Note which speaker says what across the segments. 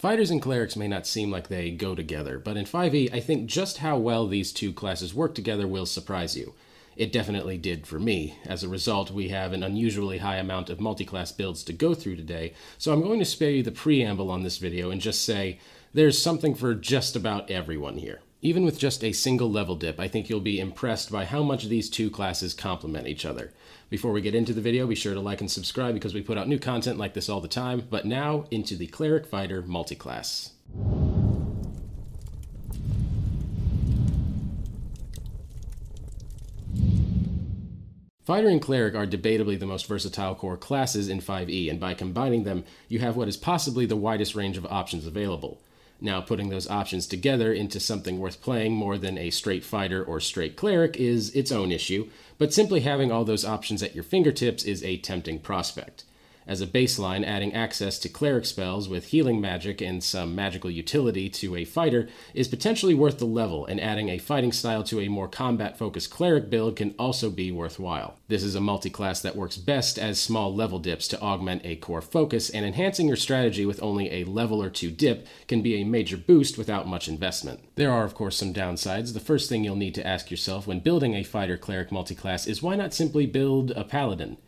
Speaker 1: Fighters and clerics may not seem like they go together, but in 5e, I think just how well these two classes work together will surprise you. It definitely did for me. As a result, we have an unusually high amount of multiclass builds to go through today, so I'm going to spare you the preamble on this video and just say there's something for just about everyone here. Even with just a single level dip, I think you'll be impressed by how much these two classes complement each other. Before we get into the video, be sure to like and subscribe because we put out new content like this all the time. But now, into the Cleric Fighter multiclass. Fighter and Cleric are debatably the most versatile core classes in 5e, and by combining them, you have what is possibly the widest range of options available. Now, putting those options together into something worth playing more than a straight fighter or straight cleric is its own issue, but simply having all those options at your fingertips is a tempting prospect. As a baseline, adding access to cleric spells with healing magic and some magical utility to a fighter is potentially worth the level, and adding a fighting style to a more combat focused cleric build can also be worthwhile. This is a multi-class that works best as small level dips to augment a core focus, and enhancing your strategy with only a level or two dip can be a major boost without much investment. There are, of course, some downsides. The first thing you'll need to ask yourself when building a fighter cleric multi-class is why not simply build a paladin?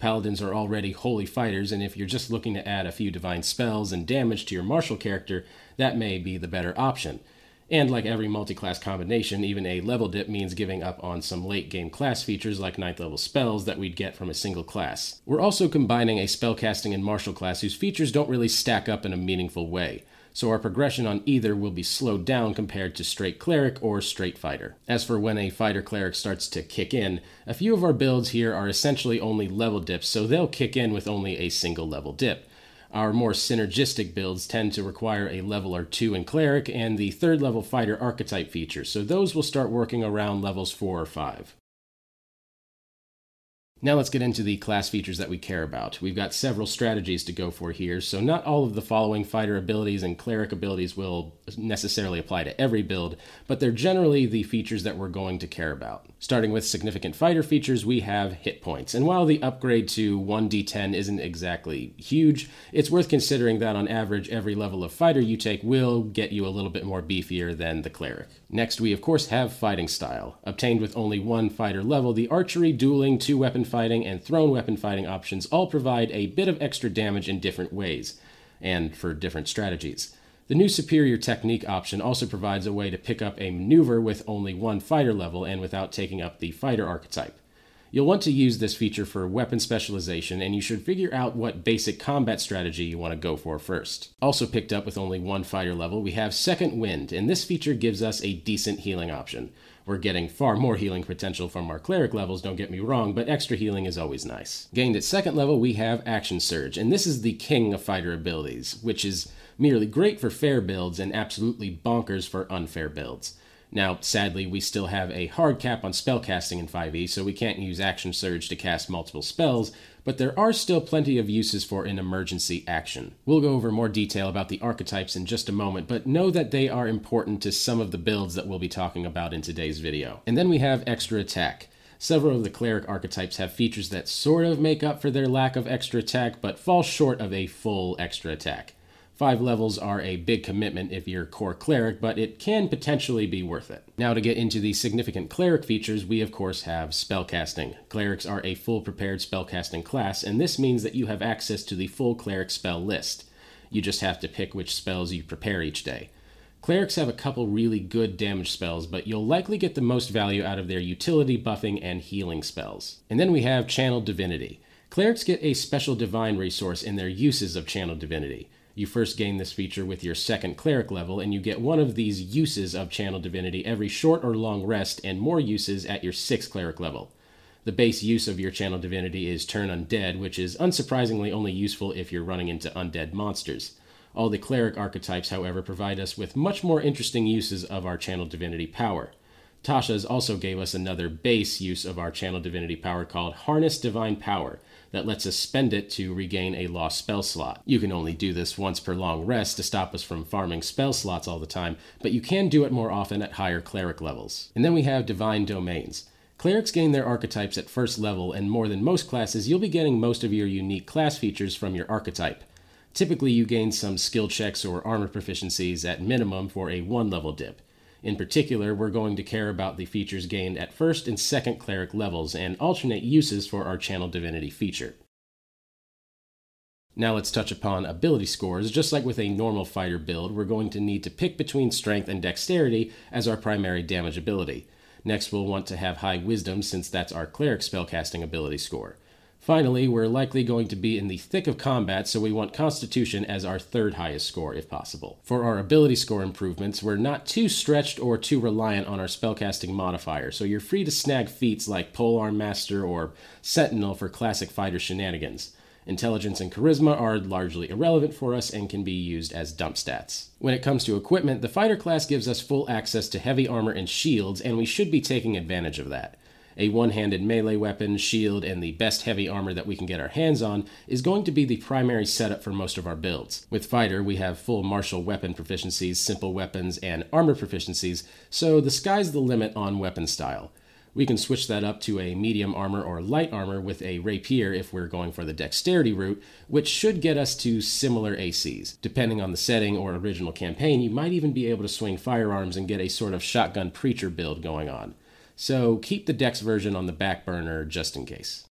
Speaker 1: Paladins are already holy fighters, and if you're just looking to add a few divine spells and damage to your martial character, that may be the better option. And like every multi-class combination, even a level dip means giving up on some late game class features like 9th level spells that we'd get from a single class. We're also combining a spellcasting and martial class whose features don't really stack up in a meaningful way so our progression on either will be slowed down compared to straight cleric or straight fighter. As for when a fighter cleric starts to kick in, a few of our builds here are essentially only level dips, so they'll kick in with only a single level dip. Our more synergistic builds tend to require a level or two in cleric and the third level fighter archetype feature, so those will start working around levels 4 or 5. Now let's get into the class features that we care about. We've got several strategies to go for here, so not all of the following fighter abilities and cleric abilities will necessarily apply to every build, but they're generally the features that we're going to care about. Starting with significant fighter features, we have hit points, and while the upgrade to 1d10 isn't exactly huge, it's worth considering that on average every level of fighter you take will get you a little bit more beefier than the cleric. Next, we of course have fighting style. Obtained with only one fighter level, the archery, dueling, two weapon fighting, and thrown weapon fighting options all provide a bit of extra damage in different ways, and for different strategies. The new superior technique option also provides a way to pick up a maneuver with only one fighter level and without taking up the fighter archetype. You'll want to use this feature for weapon specialization, and you should figure out what basic combat strategy you want to go for first. Also picked up with only one fighter level, we have Second Wind, and this feature gives us a decent healing option. We're getting far more healing potential from our cleric levels, don't get me wrong, but extra healing is always nice. Gained at second level, we have Action Surge, and this is the king of fighter abilities, which is merely great for fair builds and absolutely bonkers for unfair builds. Now, sadly, we still have a hard cap on spellcasting in 5e, so we can't use Action Surge to cast multiple spells, but there are still plenty of uses for an emergency action. We'll go over more detail about the archetypes in just a moment, but know that they are important to some of the builds that we'll be talking about in today's video. And then we have extra attack. Several of the cleric archetypes have features that sort of make up for their lack of extra attack, but fall short of a full extra attack. Five levels are a big commitment if you're core cleric, but it can potentially be worth it. Now to get into the significant cleric features, we of course have spellcasting. Clerics are a full prepared spellcasting class, and this means that you have access to the full cleric spell list. You just have to pick which spells you prepare each day. Clerics have a couple really good damage spells, but you'll likely get the most value out of their utility buffing and healing spells. And then we have Channel Divinity. Clerics get a special divine resource in their uses of Channel Divinity. You first gain this feature with your second cleric level, and you get one of these uses of Channel Divinity every short or long rest, and more uses at your sixth cleric level. The base use of your Channel Divinity is Turn Undead, which is unsurprisingly only useful if you're running into undead monsters. All the cleric archetypes, however, provide us with much more interesting uses of our Channel Divinity power. Tasha's also gave us another base use of our Channel Divinity power called Harness Divine Power, that lets us spend it to regain a lost spell slot. You can only do this once per long rest to stop us from farming spell slots all the time, but you can do it more often at higher cleric levels. And then we have Divine Domains. Clerics gain their archetypes at first level, and more than most classes, you'll be getting most of your unique class features from your archetype. Typically, you gain some skill checks or armor proficiencies at minimum for a one level dip. In particular, we're going to care about the features gained at first and second cleric levels and alternate uses for our channel divinity feature. Now let's touch upon ability scores. Just like with a normal fighter build, we're going to need to pick between strength and dexterity as our primary damage ability. Next, we'll want to have high wisdom since that's our cleric spellcasting ability score. Finally, we're likely going to be in the thick of combat, so we want Constitution as our third highest score if possible. For our ability score improvements, we're not too stretched or too reliant on our spellcasting modifier, so you're free to snag feats like Polearm Master or Sentinel for classic fighter shenanigans. Intelligence and charisma are largely irrelevant for us and can be used as dump stats. When it comes to equipment, the fighter class gives us full access to heavy armor and shields, and we should be taking advantage of that. A one handed melee weapon, shield, and the best heavy armor that we can get our hands on is going to be the primary setup for most of our builds. With Fighter, we have full martial weapon proficiencies, simple weapons, and armor proficiencies, so the sky's the limit on weapon style. We can switch that up to a medium armor or light armor with a rapier if we're going for the dexterity route, which should get us to similar ACs. Depending on the setting or original campaign, you might even be able to swing firearms and get a sort of shotgun preacher build going on. So keep the dex version on the back burner just in case.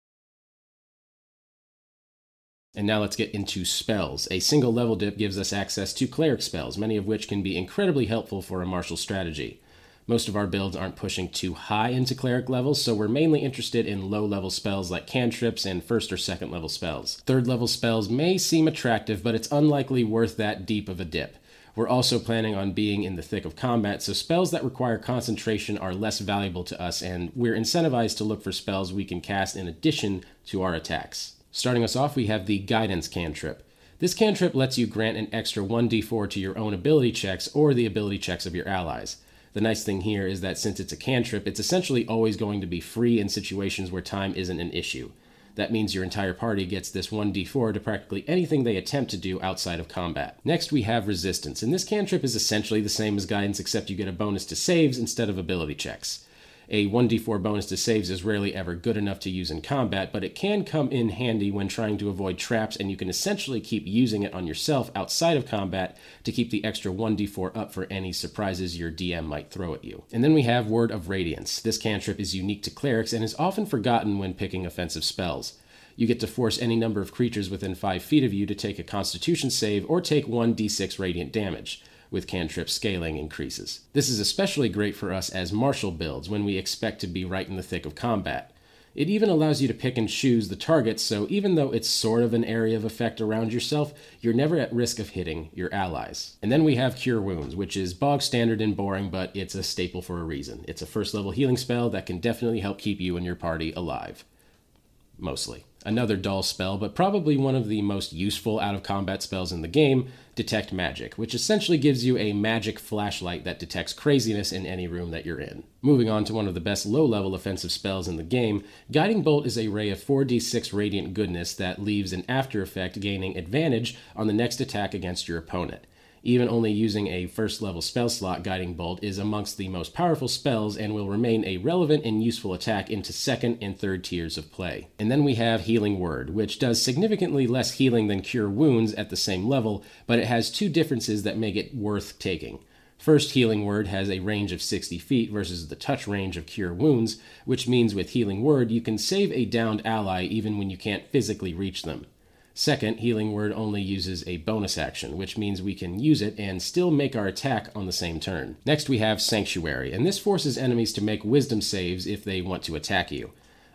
Speaker 1: And now let's get into spells. A single level dip gives us access to cleric spells, many of which can be incredibly helpful for a martial strategy. Most of our builds aren't pushing too high into cleric levels, so we're mainly interested in low level spells like cantrips and first or second level spells. Third level spells may seem attractive, but it's unlikely worth that deep of a dip. We're also planning on being in the thick of combat, so spells that require concentration are less valuable to us, and we're incentivized to look for spells we can cast in addition to our attacks. Starting us off, we have the Guidance Cantrip. This cantrip lets you grant an extra 1d4 to your own ability checks or the ability checks of your allies. The nice thing here is that since it's a cantrip, it's essentially always going to be free in situations where time isn't an issue. That means your entire party gets this 1d4 to practically anything they attempt to do outside of combat. Next, we have Resistance, and this cantrip is essentially the same as Guidance except you get a bonus to saves instead of ability checks a 1d4 bonus to saves is rarely ever good enough to use in combat, but it can come in handy when trying to avoid traps, and you can essentially keep using it on yourself outside of combat to keep the extra 1d4 up for any surprises your DM might throw at you. And then we have Word of Radiance. This cantrip is unique to clerics and is often forgotten when picking offensive spells. You get to force any number of creatures within 5 feet of you to take a constitution save or take 1d6 radiant damage with cantrip scaling increases. This is especially great for us as martial builds when we expect to be right in the thick of combat. It even allows you to pick and choose the targets, so even though it's sort of an area of effect around yourself, you're never at risk of hitting your allies. And then we have Cure Wounds, which is bog standard and boring, but it's a staple for a reason. It's a first level healing spell that can definitely help keep you and your party alive. Mostly. Another dull spell, but probably one of the most useful out of combat spells in the game, Detect Magic, which essentially gives you a magic flashlight that detects craziness in any room that you're in. Moving on to one of the best low level offensive spells in the game, Guiding Bolt is a ray of 4d6 radiant goodness that leaves an after effect gaining advantage on the next attack against your opponent. Even only using a first level spell slot, Guiding Bolt is amongst the most powerful spells and will remain a relevant and useful attack into second and third tiers of play. And then we have Healing Word, which does significantly less healing than Cure Wounds at the same level, but it has two differences that make it worth taking. First, Healing Word has a range of 60 feet versus the touch range of Cure Wounds, which means with Healing Word you can save a downed ally even when you can't physically reach them. Second, Healing Word only uses a bonus action, which means we can use it and still make our attack on the same turn. Next, we have Sanctuary, and this forces enemies to make wisdom saves if they want to attack you.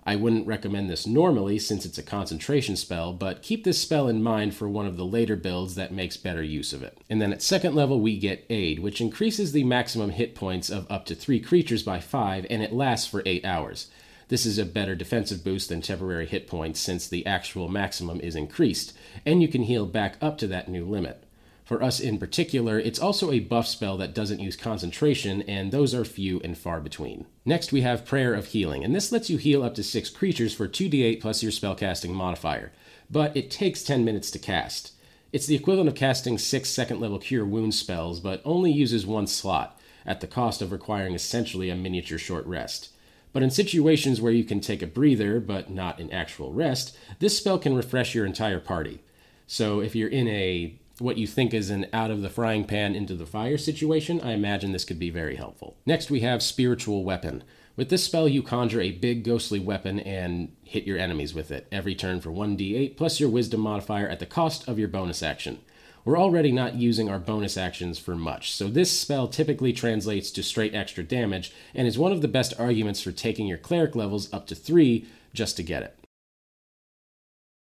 Speaker 1: I wouldn't recommend this normally since it's a concentration spell, but keep this spell in mind for one of the later builds that makes better use of it. And then at second level, we get Aid, which increases the maximum hit points of up to three creatures by five, and it lasts for eight hours. This is a better defensive boost than temporary hit points since the actual maximum is increased, and you can heal back up to that new limit. For us in particular, it's also a buff spell that doesn't use concentration, and those are few and far between. Next, we have Prayer of Healing, and this lets you heal up to 6 creatures for 2d8 plus your spellcasting modifier, but it takes 10 minutes to cast. It's the equivalent of casting 6 second level Cure Wounds spells, but only uses one slot, at the cost of requiring essentially a miniature short rest. But in situations where you can take a breather, but not an actual rest, this spell can refresh your entire party. So if you're in a what you think is an out of the frying pan into the fire situation, I imagine this could be very helpful. Next, we have Spiritual Weapon. With this spell, you conjure a big ghostly weapon and hit your enemies with it every turn for 1d8 plus your wisdom modifier at the cost of your bonus action. We're already not using our bonus actions for much, so this spell typically translates to straight extra damage and is one of the best arguments for taking your cleric levels up to 3 just to get it.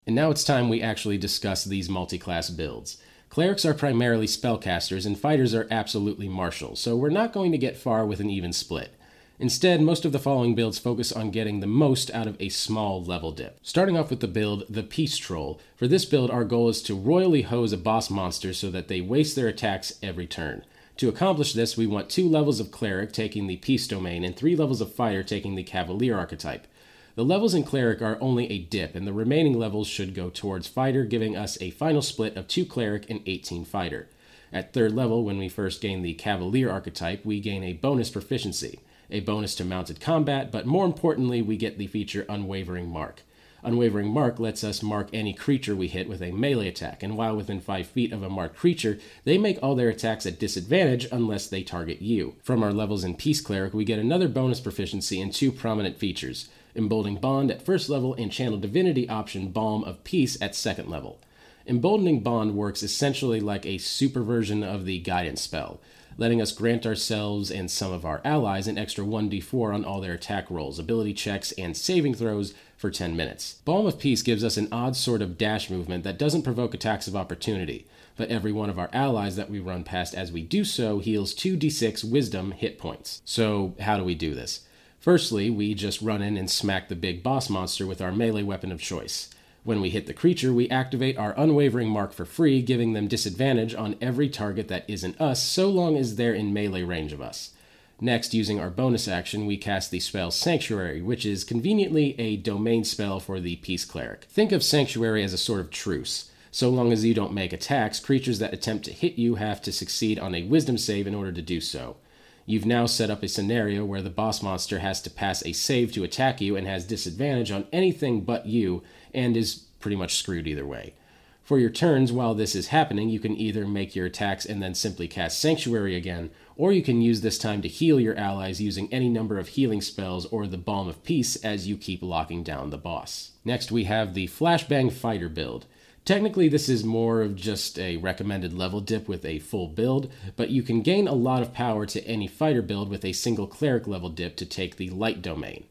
Speaker 1: And now it's time we actually discuss these multi class builds. Clerics are primarily spellcasters, and fighters are absolutely martial, so we're not going to get far with an even split. Instead, most of the following builds focus on getting the most out of a small level dip. Starting off with the build, the Peace Troll. For this build, our goal is to royally hose a boss monster so that they waste their attacks every turn. To accomplish this, we want two levels of Cleric taking the Peace domain and three levels of Fighter taking the Cavalier archetype. The levels in Cleric are only a dip, and the remaining levels should go towards Fighter, giving us a final split of 2 Cleric and 18 Fighter. At third level, when we first gain the Cavalier archetype, we gain a bonus proficiency, a bonus to mounted combat, but more importantly, we get the feature Unwavering Mark. Unwavering Mark lets us mark any creature we hit with a melee attack, and while within 5 feet of a marked creature, they make all their attacks at disadvantage unless they target you. From our levels in Peace Cleric, we get another bonus proficiency and two prominent features Emboldening Bond at first level, and Channel Divinity option Balm of Peace at second level. Emboldening Bond works essentially like a super version of the Guidance spell, letting us grant ourselves and some of our allies an extra 1d4 on all their attack rolls, ability checks, and saving throws for 10 minutes. Balm of Peace gives us an odd sort of dash movement that doesn't provoke attacks of opportunity, but every one of our allies that we run past as we do so heals 2d6 wisdom hit points. So, how do we do this? Firstly, we just run in and smack the big boss monster with our melee weapon of choice. When we hit the creature, we activate our unwavering mark for free, giving them disadvantage on every target that isn't us, so long as they're in melee range of us. Next, using our bonus action, we cast the spell Sanctuary, which is conveniently a domain spell for the Peace Cleric. Think of Sanctuary as a sort of truce. So long as you don't make attacks, creatures that attempt to hit you have to succeed on a wisdom save in order to do so. You've now set up a scenario where the boss monster has to pass a save to attack you and has disadvantage on anything but you, and is pretty much screwed either way. For your turns, while this is happening, you can either make your attacks and then simply cast Sanctuary again, or you can use this time to heal your allies using any number of healing spells or the Balm of Peace as you keep locking down the boss. Next, we have the Flashbang Fighter build. Technically, this is more of just a recommended level dip with a full build, but you can gain a lot of power to any fighter build with a single cleric level dip to take the light domain.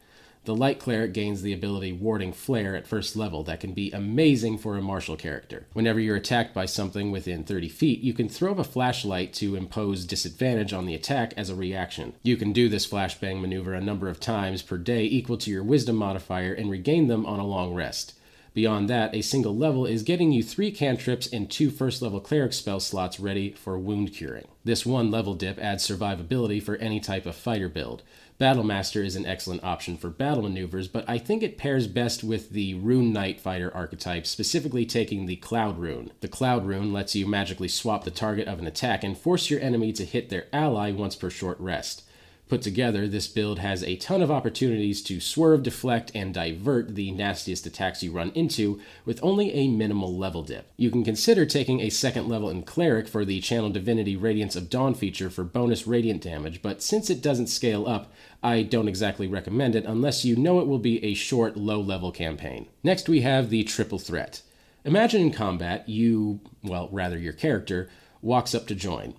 Speaker 1: The light cleric gains the ability Warding Flare at first level that can be amazing for a martial character. Whenever you're attacked by something within 30 feet, you can throw up a flashlight to impose disadvantage on the attack as a reaction. You can do this flashbang maneuver a number of times per day equal to your wisdom modifier and regain them on a long rest. Beyond that, a single level is getting you three cantrips and two first level cleric spell slots ready for wound curing. This one level dip adds survivability for any type of fighter build. Battlemaster is an excellent option for battle maneuvers, but I think it pairs best with the Rune Knight fighter archetype, specifically taking the Cloud Rune. The Cloud Rune lets you magically swap the target of an attack and force your enemy to hit their ally once per short rest. Put together, this build has a ton of opportunities to swerve, deflect, and divert the nastiest attacks you run into with only a minimal level dip. You can consider taking a second level in Cleric for the Channel Divinity Radiance of Dawn feature for bonus radiant damage, but since it doesn't scale up, I don't exactly recommend it unless you know it will be a short, low level campaign. Next, we have the Triple Threat. Imagine in combat, you, well, rather your character, walks up to join,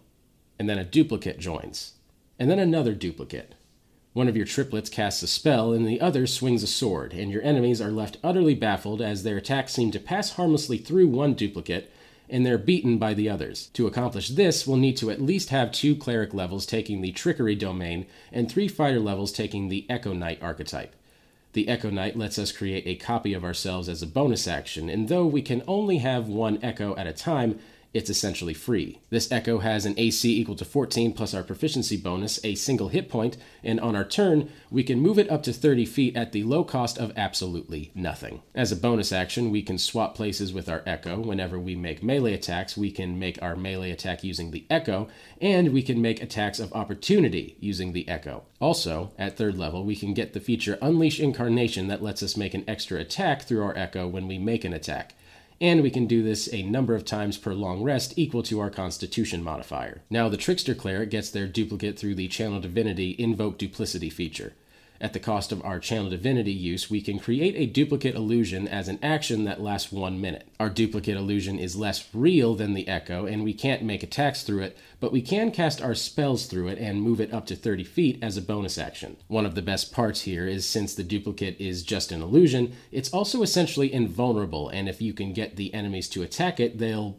Speaker 1: and then a duplicate joins and then another duplicate. One of your triplets casts a spell, and the other swings a sword, and your enemies are left utterly baffled as their attacks seem to pass harmlessly through one duplicate, and they're beaten by the others. To accomplish this, we'll need to at least have two cleric levels taking the trickery domain, and three fighter levels taking the Echo Knight archetype. The Echo Knight lets us create a copy of ourselves as a bonus action, and though we can only have one Echo at a time, it's essentially free. This Echo has an AC equal to 14 plus our proficiency bonus, a single hit point, and on our turn, we can move it up to 30 feet at the low cost of absolutely nothing. As a bonus action, we can swap places with our Echo. Whenever we make melee attacks, we can make our melee attack using the Echo, and we can make attacks of opportunity using the Echo. Also, at third level, we can get the feature Unleash Incarnation that lets us make an extra attack through our Echo when we make an attack. And we can do this a number of times per long rest equal to our Constitution modifier. Now, the Trickster Cleric gets their duplicate through the Channel Divinity Invoke Duplicity feature. At the cost of our channel divinity use, we can create a duplicate illusion as an action that lasts one minute. Our duplicate illusion is less real than the echo, and we can't make attacks through it, but we can cast our spells through it and move it up to 30 feet as a bonus action. One of the best parts here is since the duplicate is just an illusion, it's also essentially invulnerable, and if you can get the enemies to attack it, they'll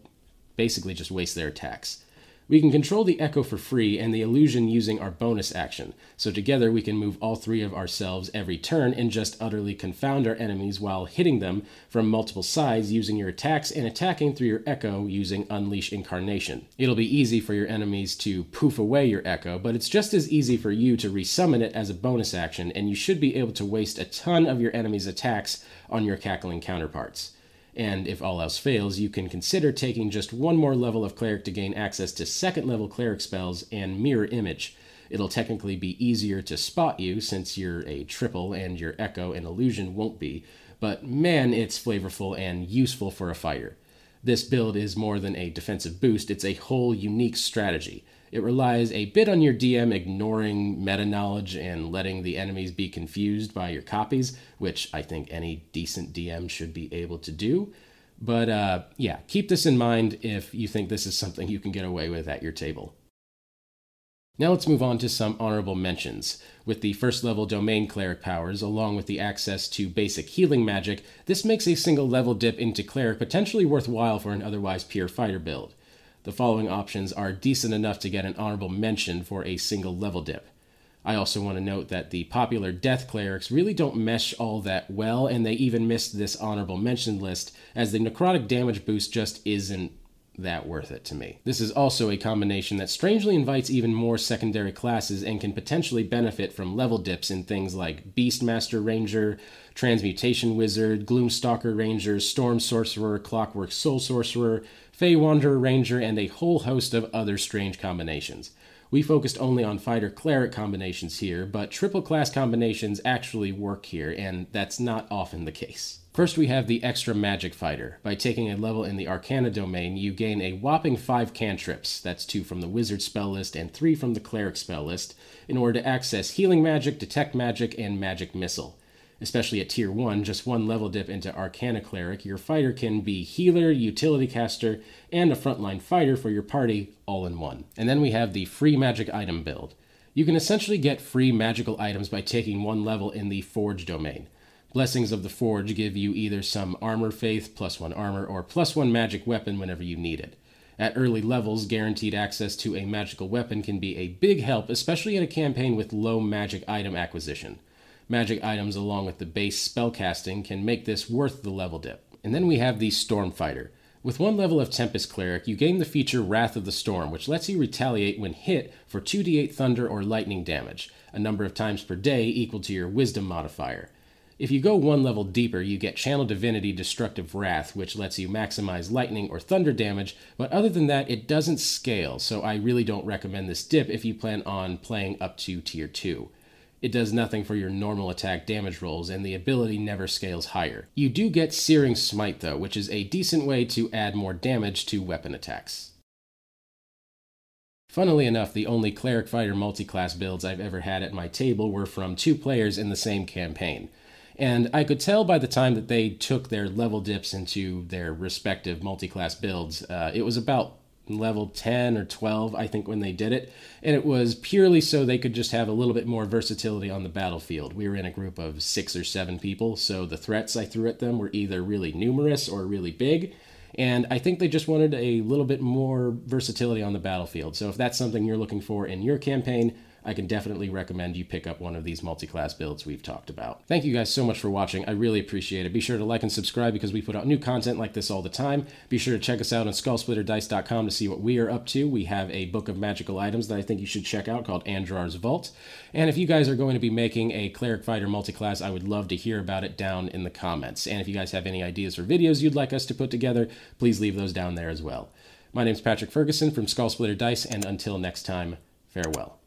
Speaker 1: basically just waste their attacks. We can control the echo for free and the illusion using our bonus action, so together we can move all three of ourselves every turn and just utterly confound our enemies while hitting them from multiple sides using your attacks and attacking through your echo using Unleash Incarnation. It'll be easy for your enemies to poof away your echo, but it's just as easy for you to resummon it as a bonus action, and you should be able to waste a ton of your enemy's attacks on your cackling counterparts. And if all else fails, you can consider taking just one more level of cleric to gain access to second level cleric spells and mirror image. It'll technically be easier to spot you since you're a triple and your echo and illusion won't be, but man, it's flavorful and useful for a fighter. This build is more than a defensive boost, it's a whole unique strategy. It relies a bit on your DM ignoring meta knowledge and letting the enemies be confused by your copies, which I think any decent DM should be able to do. But uh, yeah, keep this in mind if you think this is something you can get away with at your table. Now let's move on to some honorable mentions. With the first level domain cleric powers, along with the access to basic healing magic, this makes a single level dip into cleric potentially worthwhile for an otherwise pure fighter build the following options are decent enough to get an honorable mention for a single level dip. I also want to note that the popular death clerics really don't mesh all that well, and they even missed this honorable mention list, as the necrotic damage boost just isn't that worth it to me. This is also a combination that strangely invites even more secondary classes and can potentially benefit from level dips in things like Beastmaster Ranger, Transmutation Wizard, Gloomstalker Ranger, Storm Sorcerer, Clockwork Soul Sorcerer, Fey Wanderer Ranger, and a whole host of other strange combinations. We focused only on fighter cleric combinations here, but triple class combinations actually work here, and that's not often the case. First, we have the extra magic fighter. By taking a level in the Arcana domain, you gain a whopping 5 cantrips, that's 2 from the wizard spell list and 3 from the cleric spell list, in order to access healing magic, detect magic, and magic missile especially at tier 1, just one level dip into Arcana Cleric, your fighter can be healer, utility caster, and a frontline fighter for your party all in one. And then we have the free magic item build. You can essentially get free magical items by taking one level in the Forge domain. Blessings of the Forge give you either some armor faith, plus one armor, or plus one magic weapon whenever you need it. At early levels, guaranteed access to a magical weapon can be a big help, especially in a campaign with low magic item acquisition magic items along with the base spellcasting can make this worth the level dip. And then we have the Stormfighter. With one level of Tempest Cleric, you gain the feature Wrath of the Storm, which lets you retaliate when hit for 2d8 thunder or lightning damage, a number of times per day equal to your Wisdom modifier. If you go one level deeper, you get Channel Divinity Destructive Wrath, which lets you maximize lightning or thunder damage, but other than that, it doesn't scale, so I really don't recommend this dip if you plan on playing up to Tier 2 it does nothing for your normal attack damage rolls, and the ability never scales higher. You do get Searing Smite, though, which is a decent way to add more damage to weapon attacks. Funnily enough, the only Cleric Fighter multi-class builds I've ever had at my table were from two players in the same campaign. And I could tell by the time that they took their level dips into their respective multi-class builds, uh, it was about level 10 or 12, I think, when they did it. And it was purely so they could just have a little bit more versatility on the battlefield. We were in a group of six or seven people, so the threats I threw at them were either really numerous or really big. And I think they just wanted a little bit more versatility on the battlefield. So if that's something you're looking for in your campaign, I can definitely recommend you pick up one of these multi-class builds we've talked about. Thank you guys so much for watching. I really appreciate it. Be sure to like and subscribe because we put out new content like this all the time. Be sure to check us out on skullsplitterdice.com to see what we are up to. We have a book of magical items that I think you should check out called Andrar's Vault. And if you guys are going to be making a cleric fighter multi-class, I would love to hear about it down in the comments. And if you guys have any ideas for videos you'd like us to put together, please leave those down there as well. My name is Patrick Ferguson from Skull Splitter Dice, and until next time, farewell.